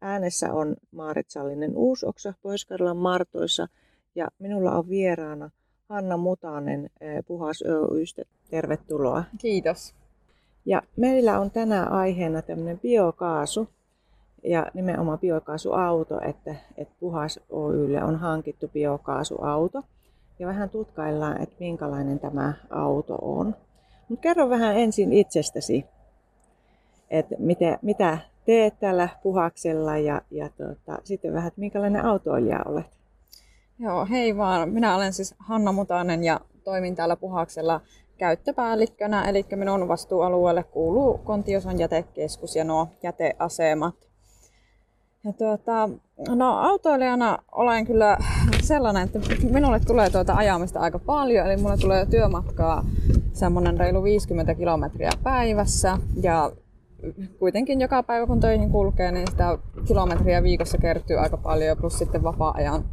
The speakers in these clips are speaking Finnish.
Äänessä on Maarit Sallinen Uusoksa pohjois Martoissa ja minulla on vieraana Hanna Mutanen Puhas Oystä. Tervetuloa. Kiitos. Ja meillä on tänään aiheena tämmöinen biokaasu ja nimenomaan biokaasuauto, että, että Puhas Oylle on hankittu biokaasuauto. Ja vähän tutkaillaan, että minkälainen tämä auto on. Mutta kerro vähän ensin itsestäsi että mitä, mitä teet tällä puhaksella ja, ja tota, sitten vähän, että minkälainen autoilija olet? Joo, hei vaan. Minä olen siis Hanna Mutanen ja toimin täällä puhaksella käyttöpäällikkönä, eli minun vastuualueelle kuuluu Kontiosan jätekeskus ja nuo jäteasemat. Ja tuota, no autoilijana olen kyllä sellainen, että minulle tulee tuota ajamista aika paljon, eli mulle tulee työmatkaa semmoinen reilu 50 kilometriä päivässä ja kuitenkin joka päivä kun töihin kulkee, niin sitä kilometriä viikossa kertyy aika paljon, plus sitten vapaa-ajan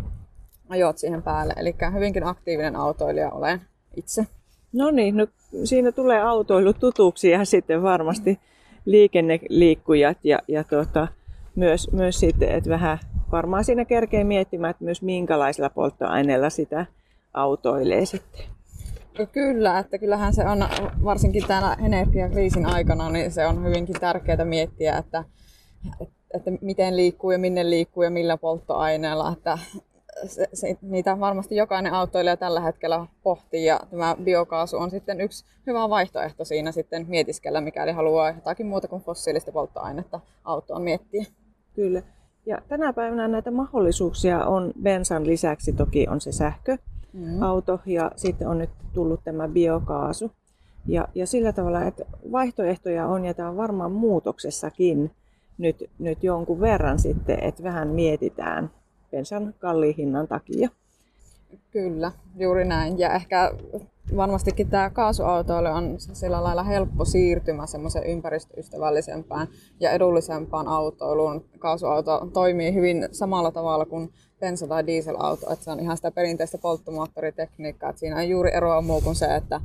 ajot siihen päälle. Eli hyvinkin aktiivinen autoilija olen itse. No niin, no siinä tulee autoilu tutuksi ja sitten varmasti liikenneliikkujat ja, ja tuota, myös, myös sitten, että vähän varmaan siinä kerkee miettimään, että myös minkälaisella polttoaineella sitä autoilee sitten. Kyllä, että kyllähän se on varsinkin tänä energiakriisin aikana, niin se on hyvinkin tärkeää miettiä, että, että miten liikkuu ja minne liikkuu ja millä polttoaineella. Että se, se, niitä varmasti jokainen autoilija tällä hetkellä pohtii ja tämä biokaasu on sitten yksi hyvä vaihtoehto siinä sitten mietiskellä, mikäli haluaa jotakin muuta kuin fossiilista polttoainetta autoon miettiä. Kyllä. Ja tänä päivänä näitä mahdollisuuksia on bensan lisäksi toki on se sähkö, mm. auto ja sitten on nyt tullut tämä biokaasu. Ja, ja sillä tavalla, että vaihtoehtoja on ja tämä on varmaan muutoksessakin nyt, nyt jonkun verran sitten, että vähän mietitään bensan kalliin hinnan takia. Kyllä, juuri näin. Ja ehkä varmastikin tämä kaasuautoille on sillä lailla helppo siirtymä semmoisen ympäristöystävällisempään ja edullisempaan autoiluun. Kaasuauto toimii hyvin samalla tavalla kuin bensa- tai dieselauto, että se on ihan sitä perinteistä polttomoottoritekniikkaa, että siinä ei juuri eroa muu kuin se, että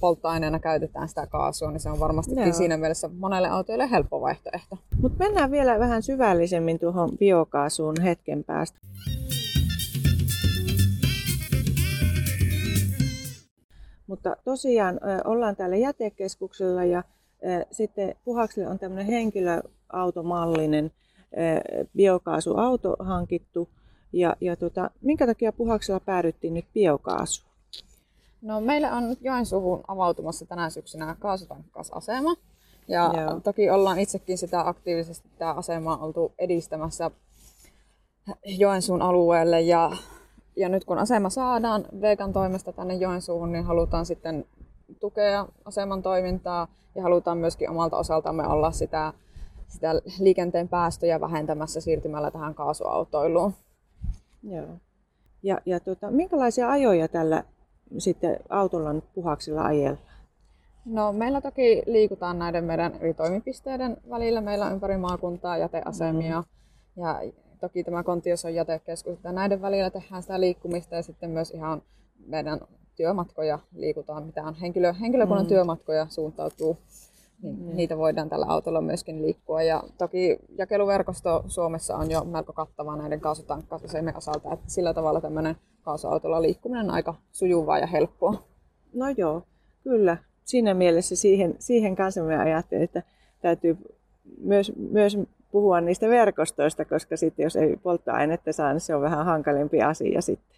polttoaineena käytetään sitä kaasua, niin se on varmastikin Joo. siinä mielessä monelle autoille helppo vaihtoehto. Mutta mennään vielä vähän syvällisemmin tuohon biokaasuun hetken päästä. Mutta tosiaan ollaan täällä jätekeskuksella ja sitten Puhakselle on tämmöinen henkilöautomallinen biokaasuauto hankittu. Ja, ja tota, minkä takia Puhaksella päädyttiin nyt biokaasuun? No meillä on nyt Joensuuhun avautumassa tänä syksynä kaasutankkausasema. Ja Joo. toki ollaan itsekin sitä aktiivisesti tämä asema oltu edistämässä Joensuun alueelle. Ja, ja nyt kun asema saadaan Vegan toimesta tänne Joensuuhun, niin halutaan sitten tukea aseman toimintaa ja halutaan myöskin omalta osaltamme olla sitä, sitä liikenteen päästöjä vähentämässä siirtymällä tähän kaasuautoiluun. Joo. Ja, ja tota, minkälaisia ajoja tällä sitten autolla nyt puhaksilla ajella? No meillä toki liikutaan näiden meidän eri toimipisteiden välillä. Meillä on ympäri maakuntaa jäteasemia mm. ja toki tämä Kontios on jätekeskus. Ja näiden välillä tehdään sitä liikkumista ja sitten myös ihan meidän työmatkoja liikutaan, mitä on henkilö, henkilökunnan mm. työmatkoja suuntautuu niin mm. niitä voidaan tällä autolla myöskin liikkua. Ja toki jakeluverkosto Suomessa on jo melko kattava näiden kaasutankkausasemien osalta, että sillä tavalla tämmöinen kaasuautolla liikkuminen on aika sujuvaa ja helppoa. No joo, kyllä. Siinä mielessä siihen, siihen kanssa me ajattelin, että täytyy myös, myös puhua niistä verkostoista, koska sitten jos ei polttoainetta saa, niin se on vähän hankalempi asia sitten.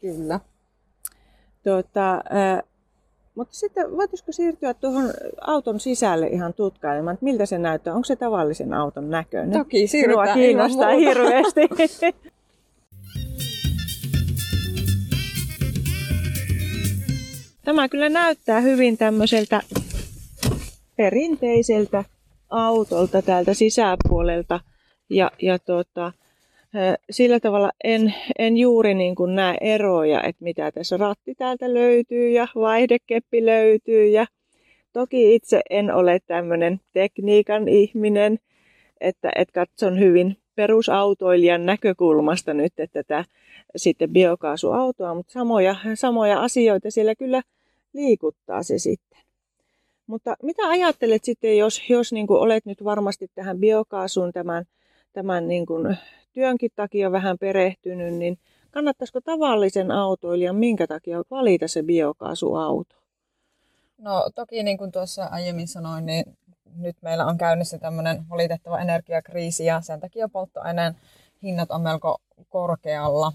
Kyllä. Tuota, mutta sitten voitaisiko siirtyä tuohon auton sisälle ihan tutkailemaan, että miltä se näyttää? Onko se tavallisen auton näköinen? Toki, siirrytään Minua kiinnostaa hirveästi. Tämä kyllä näyttää hyvin tämmöiseltä perinteiseltä autolta täältä sisäpuolelta. Ja, ja tuota, Sillä tavalla en, en juuri niin kuin näe eroja, että mitä tässä ratti täältä löytyy ja vaihdekeppi löytyy. Ja toki itse en ole tämmöinen tekniikan ihminen, että, että katson hyvin perusautoilijan näkökulmasta nyt että tätä sitten biokaasuautoa, mutta samoja, samoja asioita siellä kyllä liikuttaa se sitten. Mutta mitä ajattelet sitten, jos, jos niin kuin olet nyt varmasti tähän biokaasuun tämän, tämän niin kuin työnkin takia vähän perehtynyt, niin kannattaisiko tavallisen autoilijan minkä takia valita se biokaasuauto? No toki niin kuin tuossa aiemmin sanoin, niin nyt meillä on käynnissä tämmöinen valitettava energiakriisi ja sen takia polttoaineen hinnat on melko korkealla.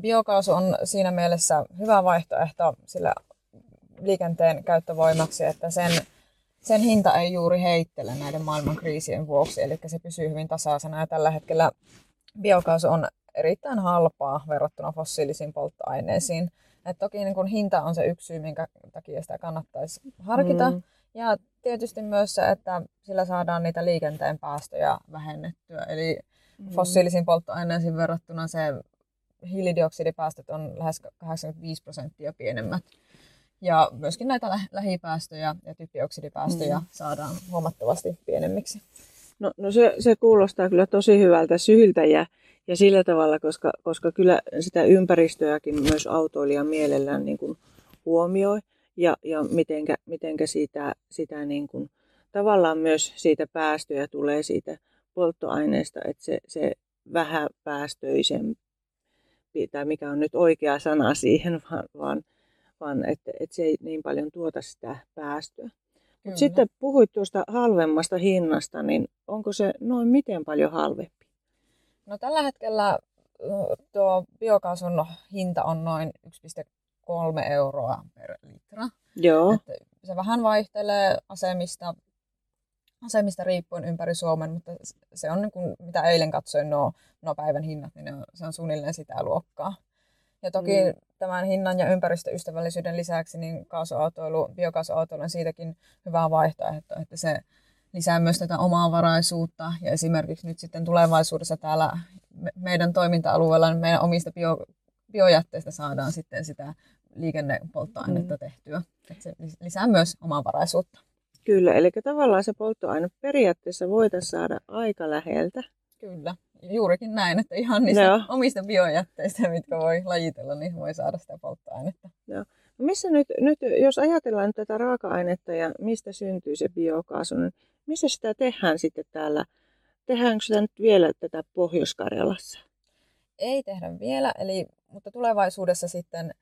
Biokaasu on siinä mielessä hyvä vaihtoehto sillä liikenteen käyttövoimaksi, että sen, sen hinta ei juuri heittele näiden maailman kriisien vuoksi, eli se pysyy hyvin tasaisena ja tällä hetkellä biokaasu on erittäin halpaa verrattuna fossiilisiin polttoaineisiin. Et toki niin kun hinta on se yksi syy, minkä takia sitä kannattaisi harkita. Mm. Ja tietysti myös se, että sillä saadaan niitä liikenteen päästöjä vähennettyä. Eli mm. fossiilisiin polttoaineisiin verrattuna se hiilidioksidipäästöt on lähes 85 prosenttia pienemmät. Ja myöskin näitä lä- lähipäästöjä ja typioksidipäästöjä mm. saadaan huomattavasti pienemmiksi. No, no se, se kuulostaa kyllä tosi hyvältä syyltä ja, ja sillä tavalla, koska, koska kyllä sitä ympäristöäkin myös autoilija mielellään niin kuin huomioi ja, ja mitenkä, mitenkä sitä, sitä niin kuin, tavallaan myös siitä päästöjä tulee siitä polttoaineesta, että se, se vähäpäästöisempi, tai mikä on nyt oikea sana siihen, vaan, vaan, vaan että, että se ei niin paljon tuota sitä päästöä. Mutta sitten puhuit tuosta halvemmasta hinnasta, niin onko se noin miten paljon halvempi? No tällä hetkellä tuo biokaasun hinta on noin 1,3 euroa per litra. Joo. Että se vähän vaihtelee asemista, asemista riippuen ympäri Suomen, mutta se on niin kuin, mitä eilen katsoin nuo, nuo päivän hinnat, niin on, se on suunnilleen sitä luokkaa. Ja toki mm. tämän hinnan ja ympäristöystävällisyyden lisäksi niin kaasuautoilu, biokaasuautoilu on siitäkin hyvä vaihtoehto, että se lisää myös tätä omaa varaisuutta ja esimerkiksi nyt sitten tulevaisuudessa täällä meidän toiminta-alueella niin meidän omista bio, biojätteistä saadaan sitten sitä liikennepolttoainetta mm. tehtyä. Että se lisää myös omavaraisuutta. Kyllä, eli tavallaan se polttoaine periaatteessa voitaisiin saada aika läheltä. Kyllä, juurikin näin, että ihan niistä Joo. omista biojätteistä, mitkä voi lajitella, niin voi saada sitä polttoainetta. Joo. No missä nyt, nyt, jos ajatellaan tätä raaka-ainetta ja mistä syntyy se biokaasu, niin missä sitä tehdään sitten täällä? Tehdäänkö sitä nyt vielä tätä Pohjois-Karjalassa? Ei tehdä vielä, eli, mutta tulevaisuudessa sitten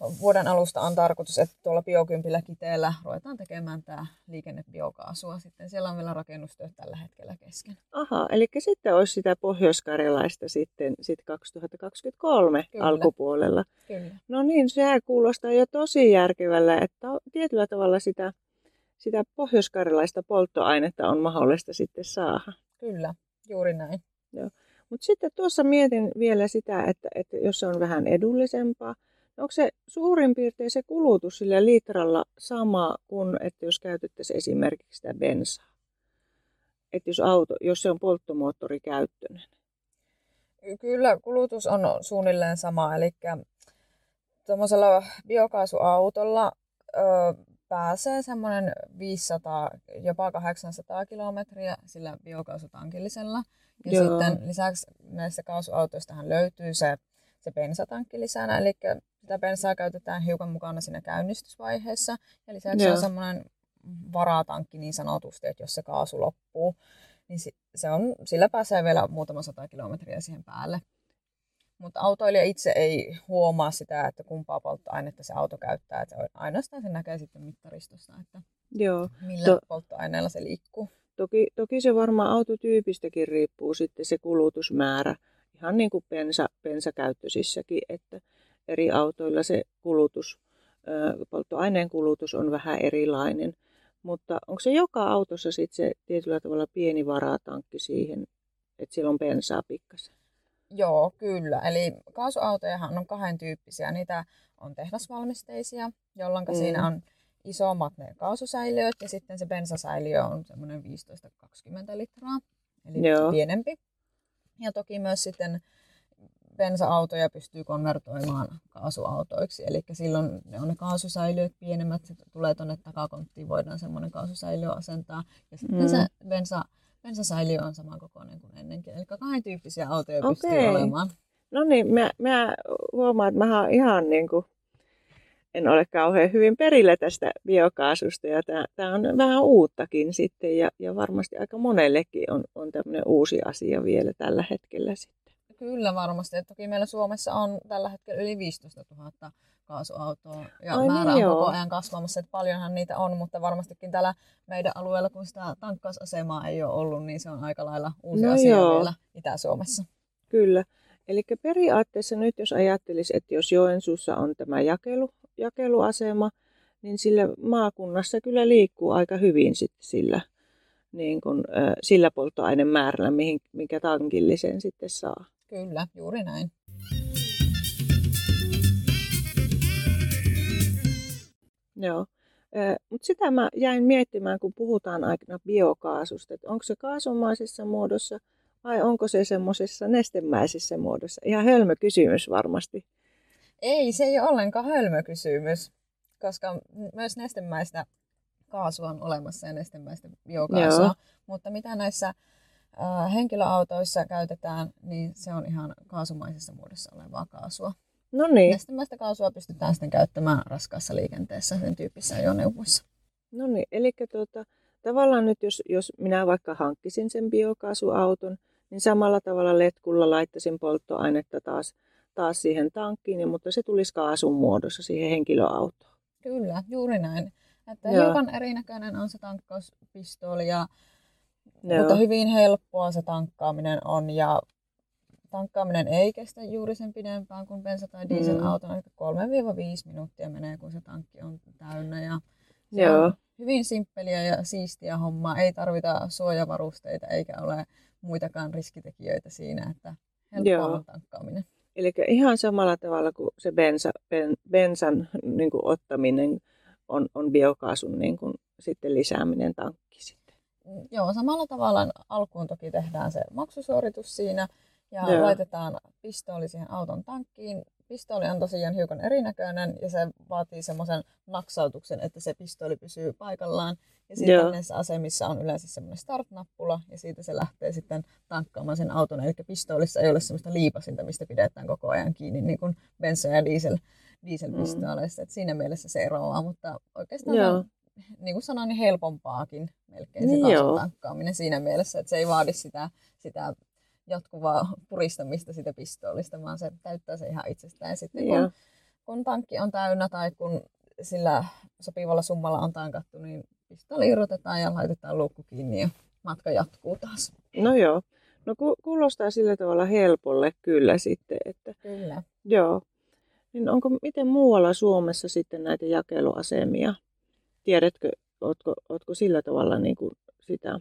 vuoden alusta on tarkoitus, että tuolla biokympillä kiteellä ruvetaan tekemään tämä liikennebiokaasua. Sitten siellä on vielä rakennustyöt tällä hetkellä kesken. Aha, eli sitten olisi sitä pohjoiskarjalaista sitten, sitten 2023 Kyllä. alkupuolella. Kyllä. No niin, se kuulostaa jo tosi järkevällä, että tietyllä tavalla sitä, sitä pohjoiskarjalaista polttoainetta on mahdollista sitten saada. Kyllä, juuri näin. Joo. Mutta sitten tuossa mietin vielä sitä, että, että jos se on vähän edullisempaa, Onko se suurin piirtein se kulutus sillä litralla sama kuin, että jos käytettäisiin esimerkiksi sitä bensaa? Että jos, auto, jos se on polttomoottorikäyttöinen? Kyllä kulutus on suunnilleen sama, eli tuommoisella biokaasuautolla ö, pääsee semmoinen 500, jopa 800 kilometriä sillä biokaasutankillisella. Ja Joo. sitten lisäksi näistä kaasuautoistahan löytyy se, se bensatankki lisänä, eli sitä bensaa käytetään hiukan mukana siinä käynnistysvaiheessa. Ja lisäksi Joo. on semmoinen varatankki niin sanotusti, että jos se kaasu loppuu, niin se on, sillä pääsee vielä muutama sata kilometriä siihen päälle. Mutta autoilija itse ei huomaa sitä, että kumpaa polttoainetta se auto käyttää. Että ainoastaan se näkee sitten mittaristosta, että Joo. millä to- polttoaineella se liikkuu. Toki, toki se varmaan autotyypistäkin riippuu sitten se kulutusmäärä, ihan niin kuin bensa, bensakäyttöisissäkin, että eri autoilla se kulutus, polttoaineen kulutus on vähän erilainen. Mutta onko se joka autossa sitten se tietyllä tavalla pieni varatankki siihen, että siellä on bensaa pikkasen? Joo, kyllä. Eli kaasuautojahan on kahden tyyppisiä. Niitä on tehdasvalmisteisia, jolloin mm. siinä on isommat ne kaasusäiliöt ja sitten se bensasäiliö on semmoinen 15-20 litraa, eli Joo. pienempi. Ja toki myös sitten bensa-autoja pystyy konvertoimaan kaasuautoiksi. Eli silloin ne on ne kaasusäiliöt pienemmät, se tulee tuonne takakonttiin, voidaan semmoinen kaasusäiliö asentaa. Ja sitten mm. se bensa, bensasäiliö on samankokoinen kuin ennenkin. Eli kahden tyyppisiä autoja okay. pystyy olemaan. No niin, mä, mä huomaan, että mä oon ihan niin kuin, en ole kauhean hyvin perillä tästä biokaasusta ja tämä on vähän uuttakin sitten ja, ja varmasti aika monellekin on, on tämmöinen uusi asia vielä tällä hetkellä sitten. Kyllä varmasti. Et toki meillä Suomessa on tällä hetkellä yli 15 000 kaasuautoa ja Ai määrä niin, on koko ajan kasvamassa, että paljonhan niitä on, mutta varmastikin täällä meidän alueella, kun sitä tankkausasemaa ei ole ollut, niin se on aika lailla uusi no asia joo. vielä Itä-Suomessa. Kyllä. Eli periaatteessa nyt jos ajattelisi, että jos Joensuussa on tämä jakelu, jakeluasema, niin sillä maakunnassa kyllä liikkuu aika hyvin sitten sillä, niin kun, sillä polttoainemäärällä, mihin, mikä tankillisen sitten saa. Kyllä, juuri näin. Joo. Mutta sitä mä jäin miettimään, kun puhutaan aina biokaasusta, että onko se kaasumaisessa muodossa vai onko se semmoisessa nestemäisessä muodossa. Ihan hölmö kysymys varmasti. Ei, se ei ole ollenkaan hölmö kysymys, koska myös nestemäistä kaasua on olemassa ja nestemäistä biokaasua. Joo. Mutta mitä näissä henkilöautoissa käytetään, niin se on ihan kaasumaisessa muodossa olevaa kaasua. No niin. Nestemäistä kaasua pystytään sitten käyttämään raskaassa liikenteessä sen tyyppisissä ajoneuvoissa. No niin, eli tuota, tavallaan nyt jos, jos minä vaikka hankkisin sen biokaasuauton, niin samalla tavalla letkulla laittaisin polttoainetta taas, taas siihen tankkiin, mutta se tulisi kaasun muodossa siihen henkilöautoon. Kyllä, juuri näin. Että hiukan erinäköinen on se tankkauspistooli, ja, mutta hyvin helppoa se tankkaaminen on ja tankkaaminen ei kestä juuri sen pidempään kuin bensa- tai dieselauton, mm. eli 3-5 minuuttia menee, kun se tankki on täynnä. Ja se Joo. on hyvin simppeliä ja siistiä hommaa, ei tarvita suojavarusteita eikä ole muitakaan riskitekijöitä siinä, että helppoa Joo. on tankkaaminen. Eli ihan samalla tavalla kuin se bensa, ben, bensan niin kuin ottaminen on, on biokaasun niin kuin, sitten lisääminen tankki sitten. Joo, samalla tavalla alkuun toki tehdään se maksusuoritus siinä ja Joo. laitetaan pistooli siihen auton tankkiin. Pistooli on tosiaan hiukan erinäköinen ja se vaatii semmoisen naksautuksen, että se pistooli pysyy paikallaan. Ja sitten Joo. näissä asemissa on yleensä semmoinen start-nappula ja siitä se lähtee sitten tankkaamaan sen auton. Eli pistoolissa ei ole semmoista liipasinta, mistä pidetään koko ajan kiinni niin kuin bensa- ja diesel, dieselpistooleissa. Mm. siinä mielessä se eroaa, mutta oikeastaan Joo. Niin kuin sanoin, niin helpompaakin melkein se niin tankkaaminen siinä mielessä, että se ei vaadi sitä, sitä jatkuvaa puristamista sitä pistoolista, vaan se täyttää se ihan itsestään. Sitten kun, kun tankki on täynnä tai kun sillä sopivalla summalla on tankattu, niin pistooli irrotetaan ja laitetaan luukku kiinni ja matka jatkuu taas. No joo. No ku- kuulostaa sillä tavalla helpolle kyllä sitten. Että, kyllä. Joo. Niin onko, miten muualla Suomessa sitten näitä jakeluasemia? Tiedätkö, ootko, ootko sillä tavalla niin kuin sitä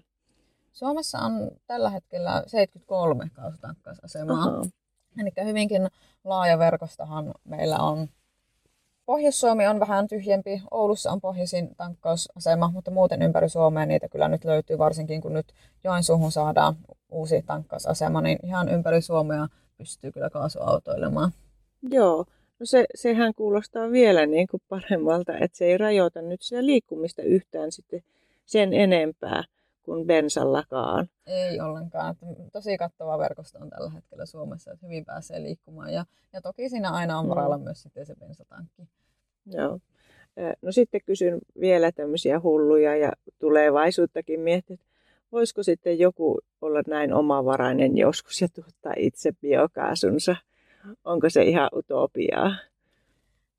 Suomessa on tällä hetkellä 73 kaasutankkausasemaa. Eli hyvinkin laaja verkostohan meillä on. Pohjois-Suomi on vähän tyhjempi. Oulussa on pohjoisin tankkausasema, mutta muuten ympäri Suomea niitä kyllä nyt löytyy, varsinkin kun nyt Joensuuhun saadaan uusi tankkausasema, niin ihan ympäri Suomea pystyy kyllä kaasuautoilemaan. Joo, no se, sehän kuulostaa vielä niin kuin paremmalta, että se ei rajoita nyt sitä liikkumista yhtään sitten sen enempää kuin bensallakaan. Ei ollenkaan. Että tosi kattava verkosto on tällä hetkellä Suomessa, että hyvin pääsee liikkumaan. Ja, ja toki siinä aina on varalla mm. myös sitten se bensatankki. Joo. No sitten kysyn vielä tämmöisiä hulluja ja tulevaisuuttakin mietit, voisiko sitten joku olla näin omavarainen joskus ja tuottaa itse biokaasunsa? Onko se ihan utopiaa?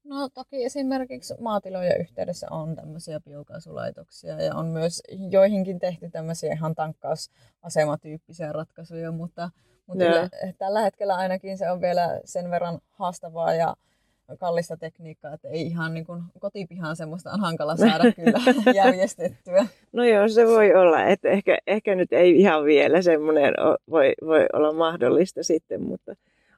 No toki esimerkiksi maatilojen yhteydessä on tämmöisiä biokaasulaitoksia ja on myös joihinkin tehty tämmöisiä ihan tankkausasematyyppisiä ratkaisuja, mutta, mutta tällä hetkellä ainakin se on vielä sen verran haastavaa ja kallista tekniikkaa, että ei ihan niin kuin kotipihaan semmoista on hankala saada kyllä järjestettyä. No joo, se voi olla, että ehkä, ehkä nyt ei ihan vielä semmoinen voi, voi olla mahdollista sitten, mutta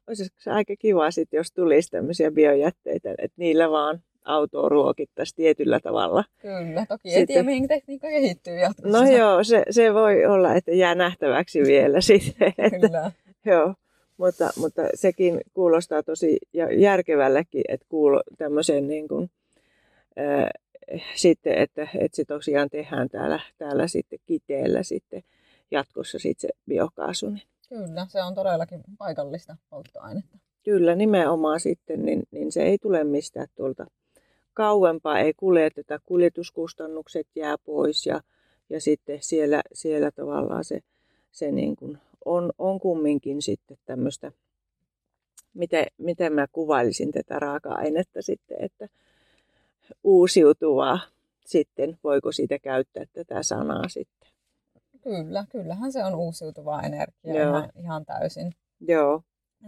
olisi se aika kiva sitten, jos tulisi tämmöisiä biojätteitä, että niillä vaan autoa ruokittaisi tietyllä tavalla. Kyllä, toki sitten, ei tiedä mihin tekniikka kehittyy jatkossa. No joo, se, se voi olla, että jää nähtäväksi vielä sitten, että Kyllä. Joo, mutta, mutta sekin kuulostaa tosi järkevällekin, että kuulo tämmöisen niin kuin, ää, sitten, että, että se tosiaan tehdään täällä, täällä sitten kiteellä sitten jatkossa sitten se biokaasu. Niin. Kyllä, se on todellakin paikallista polttoainetta. Kyllä, nimenomaan sitten, niin, niin se ei tule mistään tuolta kauempaa, ei kuljeteta, kuljetuskustannukset jää pois ja, ja sitten siellä, siellä tavallaan se, se niin kuin on, on kumminkin sitten tämmöistä, miten, miten mä kuvailisin tätä raaka-ainetta sitten, että uusiutuvaa sitten, voiko siitä käyttää tätä sanaa sitten. Kyllä, kyllähän se on uusiutuvaa energiaa ihan, ihan täysin. Joo.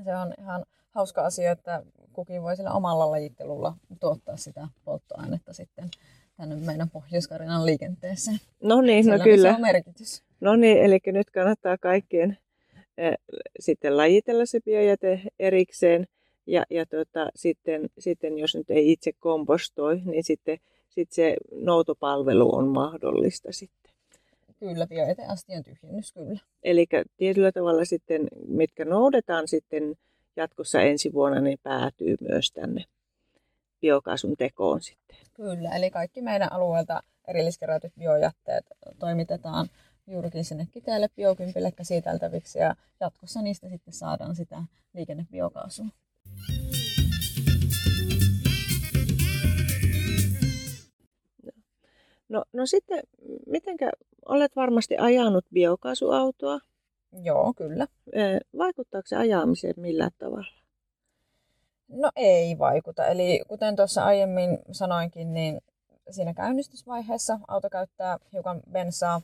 Se on ihan hauska asia, että kukin voi sillä omalla lajittelulla tuottaa sitä polttoainetta sitten tänne meidän pohjois liikenteeseen. No niin, no kyllä. Se on merkitys. No niin, eli nyt kannattaa kaikkien äh, sitten lajitella se biojäte erikseen. Ja, ja tota, sitten, sitten jos nyt ei itse kompostoi, niin sitten, sitten se noutopalvelu on mahdollista sitten. Kyllä, bioeteastian tyhjennys, kyllä. Eli tietyllä tavalla sitten, mitkä noudetaan sitten jatkossa ensi vuonna, niin päätyy myös tänne biokaasun tekoon sitten. Kyllä, eli kaikki meidän alueelta erilliskerätyt biojätteet toimitetaan juurikin sinne Kiteelle biokympille käsiteltäviksi ja jatkossa niistä sitten saadaan sitä liikennebiokaasua. No, no sitten, mitenkä olet varmasti ajanut biokaasuautoa? Joo, kyllä. Vaikuttaako se ajamiseen millään tavalla? No ei vaikuta. Eli kuten tuossa aiemmin sanoinkin, niin siinä käynnistysvaiheessa auto käyttää hiukan bensaa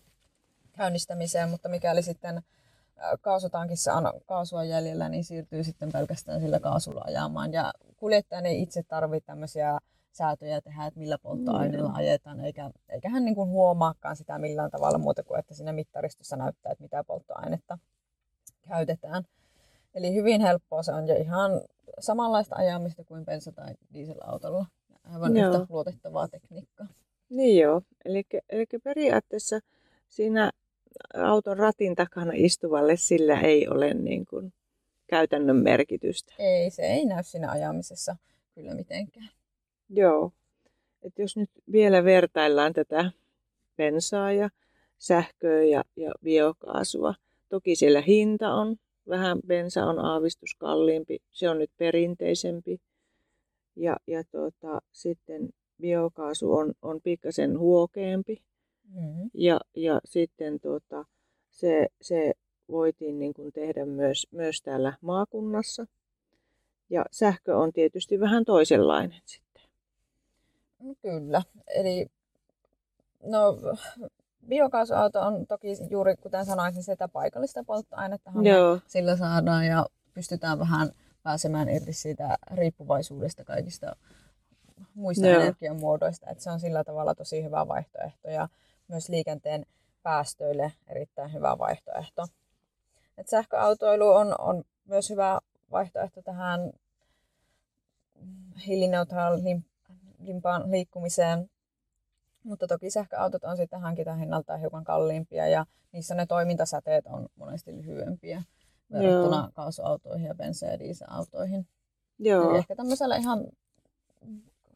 käynnistämiseen, mutta mikäli sitten kaasutankissa on kaasua jäljellä, niin siirtyy sitten pelkästään sillä kaasulla ajamaan. Ja kuljettajan ei itse tarvitse tämmöisiä säätöjä tehdä, että millä polttoaineella mm. ajetaan, eikä, eikä hän niin kuin huomaakaan sitä millään tavalla muuta kuin, että siinä mittaristossa näyttää, että mitä polttoainetta käytetään. Eli hyvin helppoa se on ja ihan samanlaista ajamista kuin bensa- tai dieselautolla. Aivan joo. yhtä luotettavaa tekniikkaa. Niin joo, eli, eli periaatteessa siinä auton ratin takana istuvalle sillä ei ole niin kuin käytännön merkitystä. Ei, se ei näy siinä ajamisessa kyllä mitenkään. Joo. Et jos nyt vielä vertaillaan tätä bensaa ja sähköä ja, ja biokaasua, toki siellä hinta on, vähän bensa on aavistus kalliimpi, se on nyt perinteisempi. Ja, ja tuota, sitten biokaasu on, on pikkasen huokeampi. Mm-hmm. Ja, ja sitten tuota, se, se voitiin niin kuin tehdä myös, myös täällä maakunnassa. Ja sähkö on tietysti vähän toisenlainen sitten. No kyllä. Eli no, biokaasuauto on toki juuri kuten sanoin, niin sitä paikallista polttoainetta sillä saadaan ja pystytään vähän pääsemään irti siitä riippuvaisuudesta kaikista muista Joo. energiamuodoista. Että se on sillä tavalla tosi hyvä vaihtoehto ja myös liikenteen päästöille erittäin hyvä vaihtoehto. Et sähköautoilu on, on myös hyvä vaihtoehto tähän hiilineutraalimpaan liikkumiseen. Mutta toki sähköautot on sitten hankintahinnaltaan hiukan kalliimpia ja niissä ne toimintasäteet on monesti lyhyempiä verrattuna Joo. kaasuautoihin ja bensa- ja dieselautoihin. Joo. Eli ehkä tämmöiselle ihan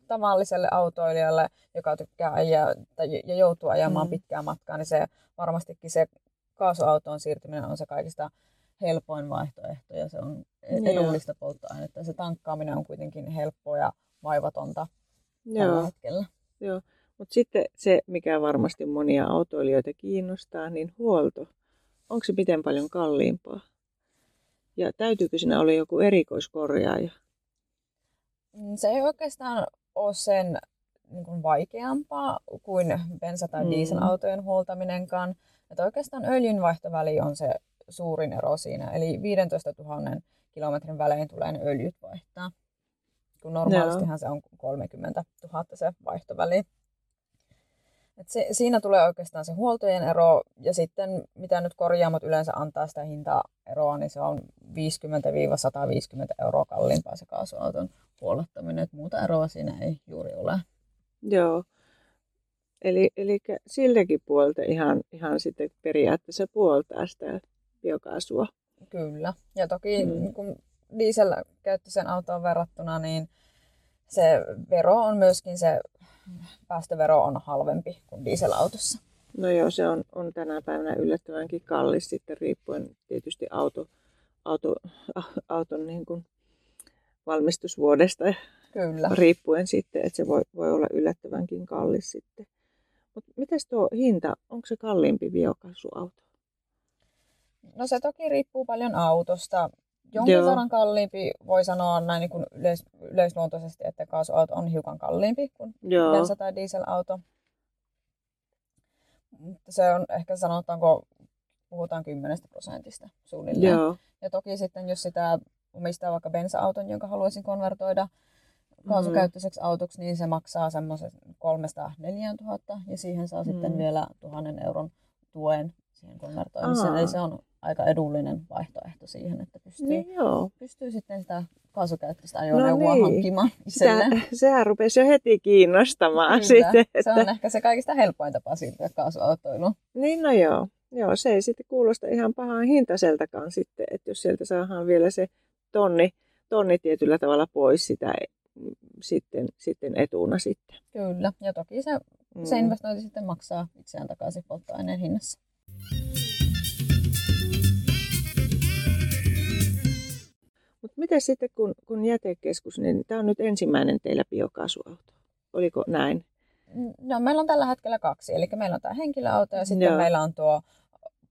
tavalliselle autoilijalle, joka tykkää ajaa tai, ja joutuu ajamaan mm. pitkää matkaa, niin se varmastikin se kaasuautoon siirtyminen on se kaikista helpoin vaihtoehto ja se on edullista polttoainetta. Se tankkaaminen on kuitenkin helppoa ja vaivatonta Joo. tällä hetkellä. Joo. Mutta sitten se, mikä varmasti monia autoilijoita kiinnostaa, niin huolto. Onko se miten paljon kalliimpaa? Ja täytyykö siinä olla joku erikoiskorjaaja? Mm, se ei oikeastaan ole sen niin kuin vaikeampaa kuin bensa- tai mm. dieselautojen huoltaminenkaan. Että oikeastaan öljynvaihtoväli on se suurin ero siinä. Eli 15 000 kilometrin välein tulee ne öljyt vaihtaa. Kun normaalistihan se on 30 000 se vaihtoväli. Et se, siinä tulee oikeastaan se huoltojen ero ja sitten mitä nyt korjaamot yleensä antaa sitä hintaeroa, niin se on 50-150 euroa kalliimpaa se kaasuauton huollattaminen. Et muuta eroa siinä ei juuri ole. Joo. Eli, eli silläkin puolta ihan, ihan sitten periaatteessa puoltaa sitä biokaasua. Kyllä. Ja toki mm. kun dieselkäyttöisen autoon verrattuna, niin se vero on myöskin se päästövero on halvempi kuin dieselautossa. No joo, se on, on tänä päivänä yllättävänkin kallis sitten riippuen tietysti auto, auto, auton niin kuin valmistusvuodesta Kyllä. riippuen sitten, että se voi, voi olla yllättävänkin kallis sitten. Mutta miten tuo hinta, onko se kalliimpi biokaasuauto? No se toki riippuu paljon autosta. Jonkin Joo. verran kalliimpi, voi sanoa näin niin kuin yleis, yleisluontoisesti, että kaasuauto on hiukan kalliimpi kuin Joo. bensa- tai dieselauto. Mutta se on ehkä sanotaanko, puhutaan 10 prosentista suunnilleen. Joo. Ja toki sitten, jos sitä omistaa vaikka bensa-auton, jonka haluaisin konvertoida kaasukäyttöiseksi autoksi, niin se maksaa semmoisen 300 4000 ja siihen saa mm. sitten vielä tuhannen euron tuen siihen konvertoimiseen. Eli se on aika edullinen vaihtoehto siihen, että pystyy, niin joo. pystyy sitten sitä kaasukäyttöistä ajoneuvoa no niin. hankkimaan itselleen. Sitä, sehän rupesi jo heti kiinnostamaan. Kyllä. Sitten, että... Se on ehkä se kaikista helpoin tapa siirtyä kaasuautoiluun. Niin no joo. Joo, se ei sitten kuulosta ihan pahaan hintaiseltakaan sitten, että jos sieltä saadaan vielä se tonni, tonni tietyllä tavalla pois sitä sitten, sitten etuna sitten. Kyllä, ja toki se, mm. se investointi sitten maksaa itseään takaisin polttoaineen hinnassa. Mutta miten sitten kun, kun jätekeskus, niin tämä on nyt ensimmäinen teillä biokaasuauto. Oliko näin? No meillä on tällä hetkellä kaksi. Eli meillä on tämä henkilöauto ja sitten Joo. meillä on tuo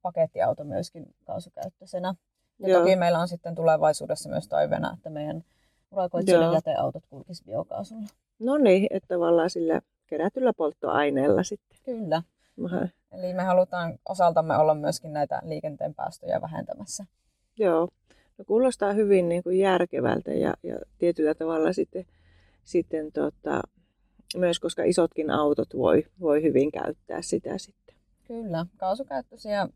pakettiauto myöskin kaasukäyttöisenä. Ja Joo. toki meillä on sitten tulevaisuudessa myös toiveena, että meidän urakoitsijoiden jäteautot kulkisivat biokaasulla. No niin, että tavallaan sillä kerätyllä polttoaineella sitten. Kyllä. Aha. Eli me halutaan osaltamme olla myöskin näitä liikenteen päästöjä vähentämässä. Joo. No kuulostaa hyvin niin kuin järkevältä ja, ja tietyllä tavalla sitten, sitten tota, myös, koska isotkin autot voi, voi hyvin käyttää sitä sitten. Kyllä, kaasukäyttöisiä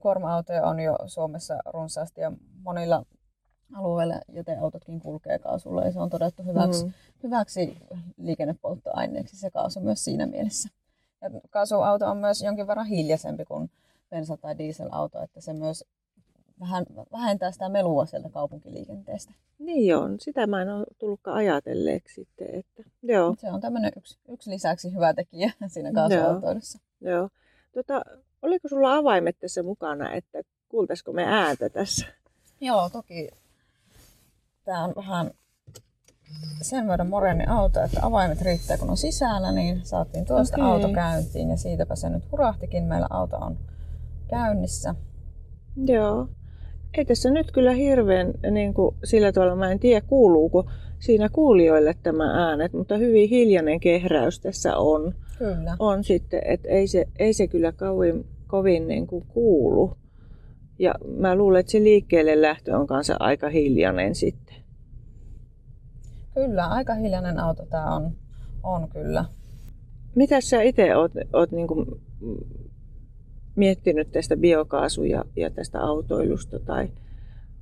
kuorma-autoja on jo Suomessa runsaasti ja monilla alueilla jäteautotkin kulkee kaasulla ja se on todettu hyväksi, mm. hyväksi liikennepolttoaineeksi se kaasu myös siinä mielessä. Ja kaasuauto on myös jonkin verran hiljaisempi kuin bensa- tai dieselauto, että se myös vähän vähentää sitä melua sieltä kaupunkiliikenteestä. Niin joo, sitä mä en ole tullutkaan ajatelleeksi sitten. Että, joo. Se on tämmöinen yksi, yksi lisäksi hyvä tekijä siinä kaasuautoilussa. Joo. joo. Tota, oliko sulla avaimet tässä mukana, että kuultaisiko me ääntä tässä? Joo, toki. Tämä on vähän sen verran moderni auto, että avaimet riittää kun on sisällä, niin saatiin tuosta okay. auto käyntiin ja siitäpä se nyt hurahtikin. Meillä auto on käynnissä. Joo. Ei tässä nyt kyllä hirveän niin kuin, sillä tavalla, mä en tiedä kuuluuko siinä kuulijoille tämä äänet, mutta hyvin hiljainen kehräys tässä on. Kyllä. On sitten, että ei se, ei se kyllä kovin, kovin niin kuin kuulu. Ja mä luulen, että se liikkeelle lähtö on kanssa aika hiljainen sitten. Kyllä, aika hiljainen auto tämä on, on kyllä. Mitä sä itse oot, oot niin kuin miettinyt tästä biokaasu- ja, ja tästä autoilusta tai,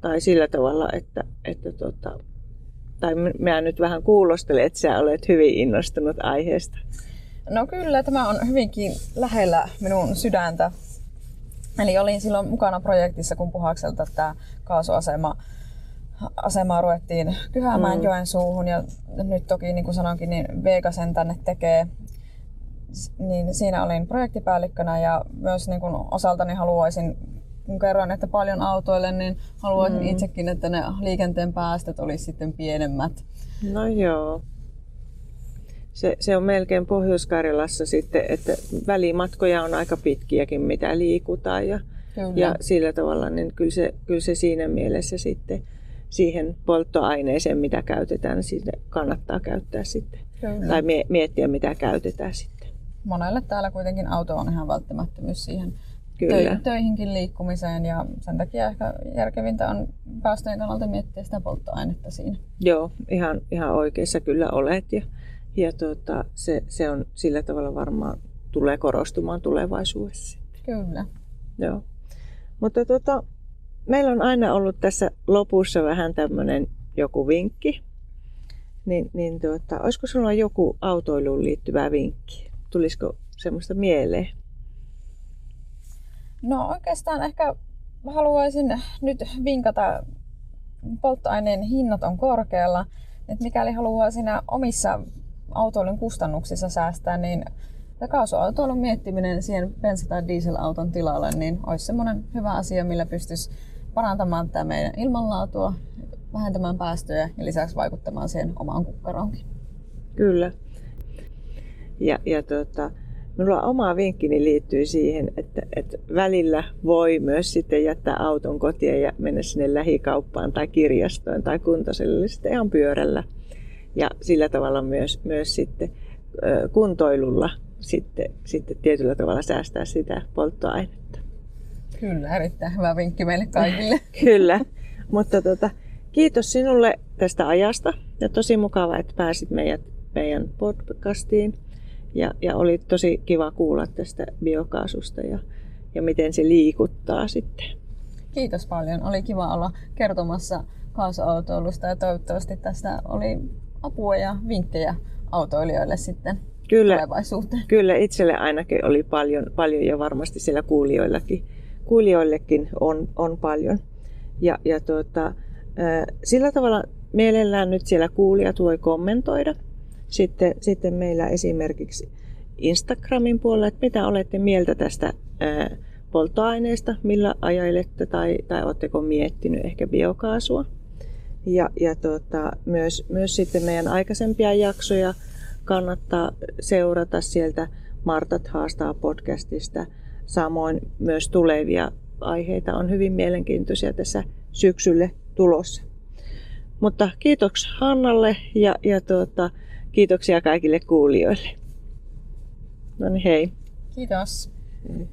tai sillä tavalla, että, että tota, tai mä nyt vähän kuulostelen, että sä olet hyvin innostunut aiheesta. No kyllä, tämä on hyvinkin lähellä minun sydäntä. Eli olin silloin mukana projektissa, kun Puhakselta tämä kaasuasema asemaa ruvettiin Kyhämään mm. joen suuhun ja nyt toki niin kuin sanoinkin, niin Vega sen tänne tekee niin siinä olin projektipäällikkönä ja myös niin kuin osaltani haluaisin, kun kerroin, että paljon autoille, niin haluaisin mm. itsekin, että ne liikenteen päästöt olisi sitten pienemmät. No joo. Se, se on melkein Pohjois-Karjalassa sitten, että välimatkoja on aika pitkiäkin, mitä liikutaan. Ja, ja sillä tavalla, niin kyllä se, kyllä se siinä mielessä sitten siihen polttoaineeseen, mitä käytetään, niin kannattaa käyttää sitten. Kyllä. Tai miettiä, mitä käytetään sitten monelle täällä kuitenkin auto on ihan välttämättömyys siihen Kyllä. töihinkin liikkumiseen ja sen takia ehkä järkevintä on päästöjen kannalta miettiä sitä polttoainetta siinä. Joo, ihan, ihan oikeassa kyllä olet ja, ja tuota, se, se on sillä tavalla varmaan tulee korostumaan tulevaisuudessa. Kyllä. Joo. Mutta tuota, meillä on aina ollut tässä lopussa vähän tämmöinen joku vinkki. Niin, niin tuota, olisiko sinulla joku autoiluun liittyvä vinkki? Tulisiko semmoista mieleen? No oikeastaan ehkä haluaisin nyt vinkata, polttoaineen hinnat on korkealla, että mikäli haluaa siinä omissa autoilun kustannuksissa säästää, niin kaasuautoilun miettiminen siihen bensa- tai dieselauton tilalle, niin olisi semmoinen hyvä asia, millä pystyisi parantamaan tämä meidän ilmanlaatua, vähentämään päästöjä ja lisäksi vaikuttamaan siihen omaan kukkaroonkin. Kyllä. Ja, ja tota, minulla oma vinkkini liittyy siihen, että, että välillä voi myös sitten jättää auton kotiin ja mennä sinne lähikauppaan tai kirjastoon tai kuntoselle sitten ihan pyörällä. Ja sillä tavalla myös, myös sitten kuntoilulla sitten, sitten tietyllä tavalla säästää sitä polttoainetta. Kyllä, erittäin hyvä vinkki meille kaikille. Kyllä, mutta tota, kiitos sinulle tästä ajasta ja tosi mukava, että pääsit meidät, meidän podcastiin. Ja, ja oli tosi kiva kuulla tästä biokaasusta ja, ja miten se liikuttaa sitten. Kiitos paljon. Oli kiva olla kertomassa kaasuautoilusta ja toivottavasti tästä oli apua ja vinkkejä autoilijoille sitten kyllä, tulevaisuuteen. Kyllä, itselle ainakin oli paljon, paljon ja varmasti siellä kuulijoillakin, kuulijoillekin on, on paljon. Ja, ja tuota, sillä tavalla mielellään nyt siellä kuulijat voi kommentoida. Sitten, sitten meillä esimerkiksi Instagramin puolella, että mitä olette mieltä tästä ää, polttoaineesta, millä ajailette tai, tai oletteko miettinyt ehkä biokaasua. Ja, ja tuota, myös, myös sitten meidän aikaisempia jaksoja kannattaa seurata sieltä Martat haastaa podcastista. Samoin myös tulevia aiheita on hyvin mielenkiintoisia tässä syksylle tulossa. Mutta kiitos Hannalle ja, ja tuota, kiitoksia kaikille kuulijoille. No niin hei. Kiitos. Mm.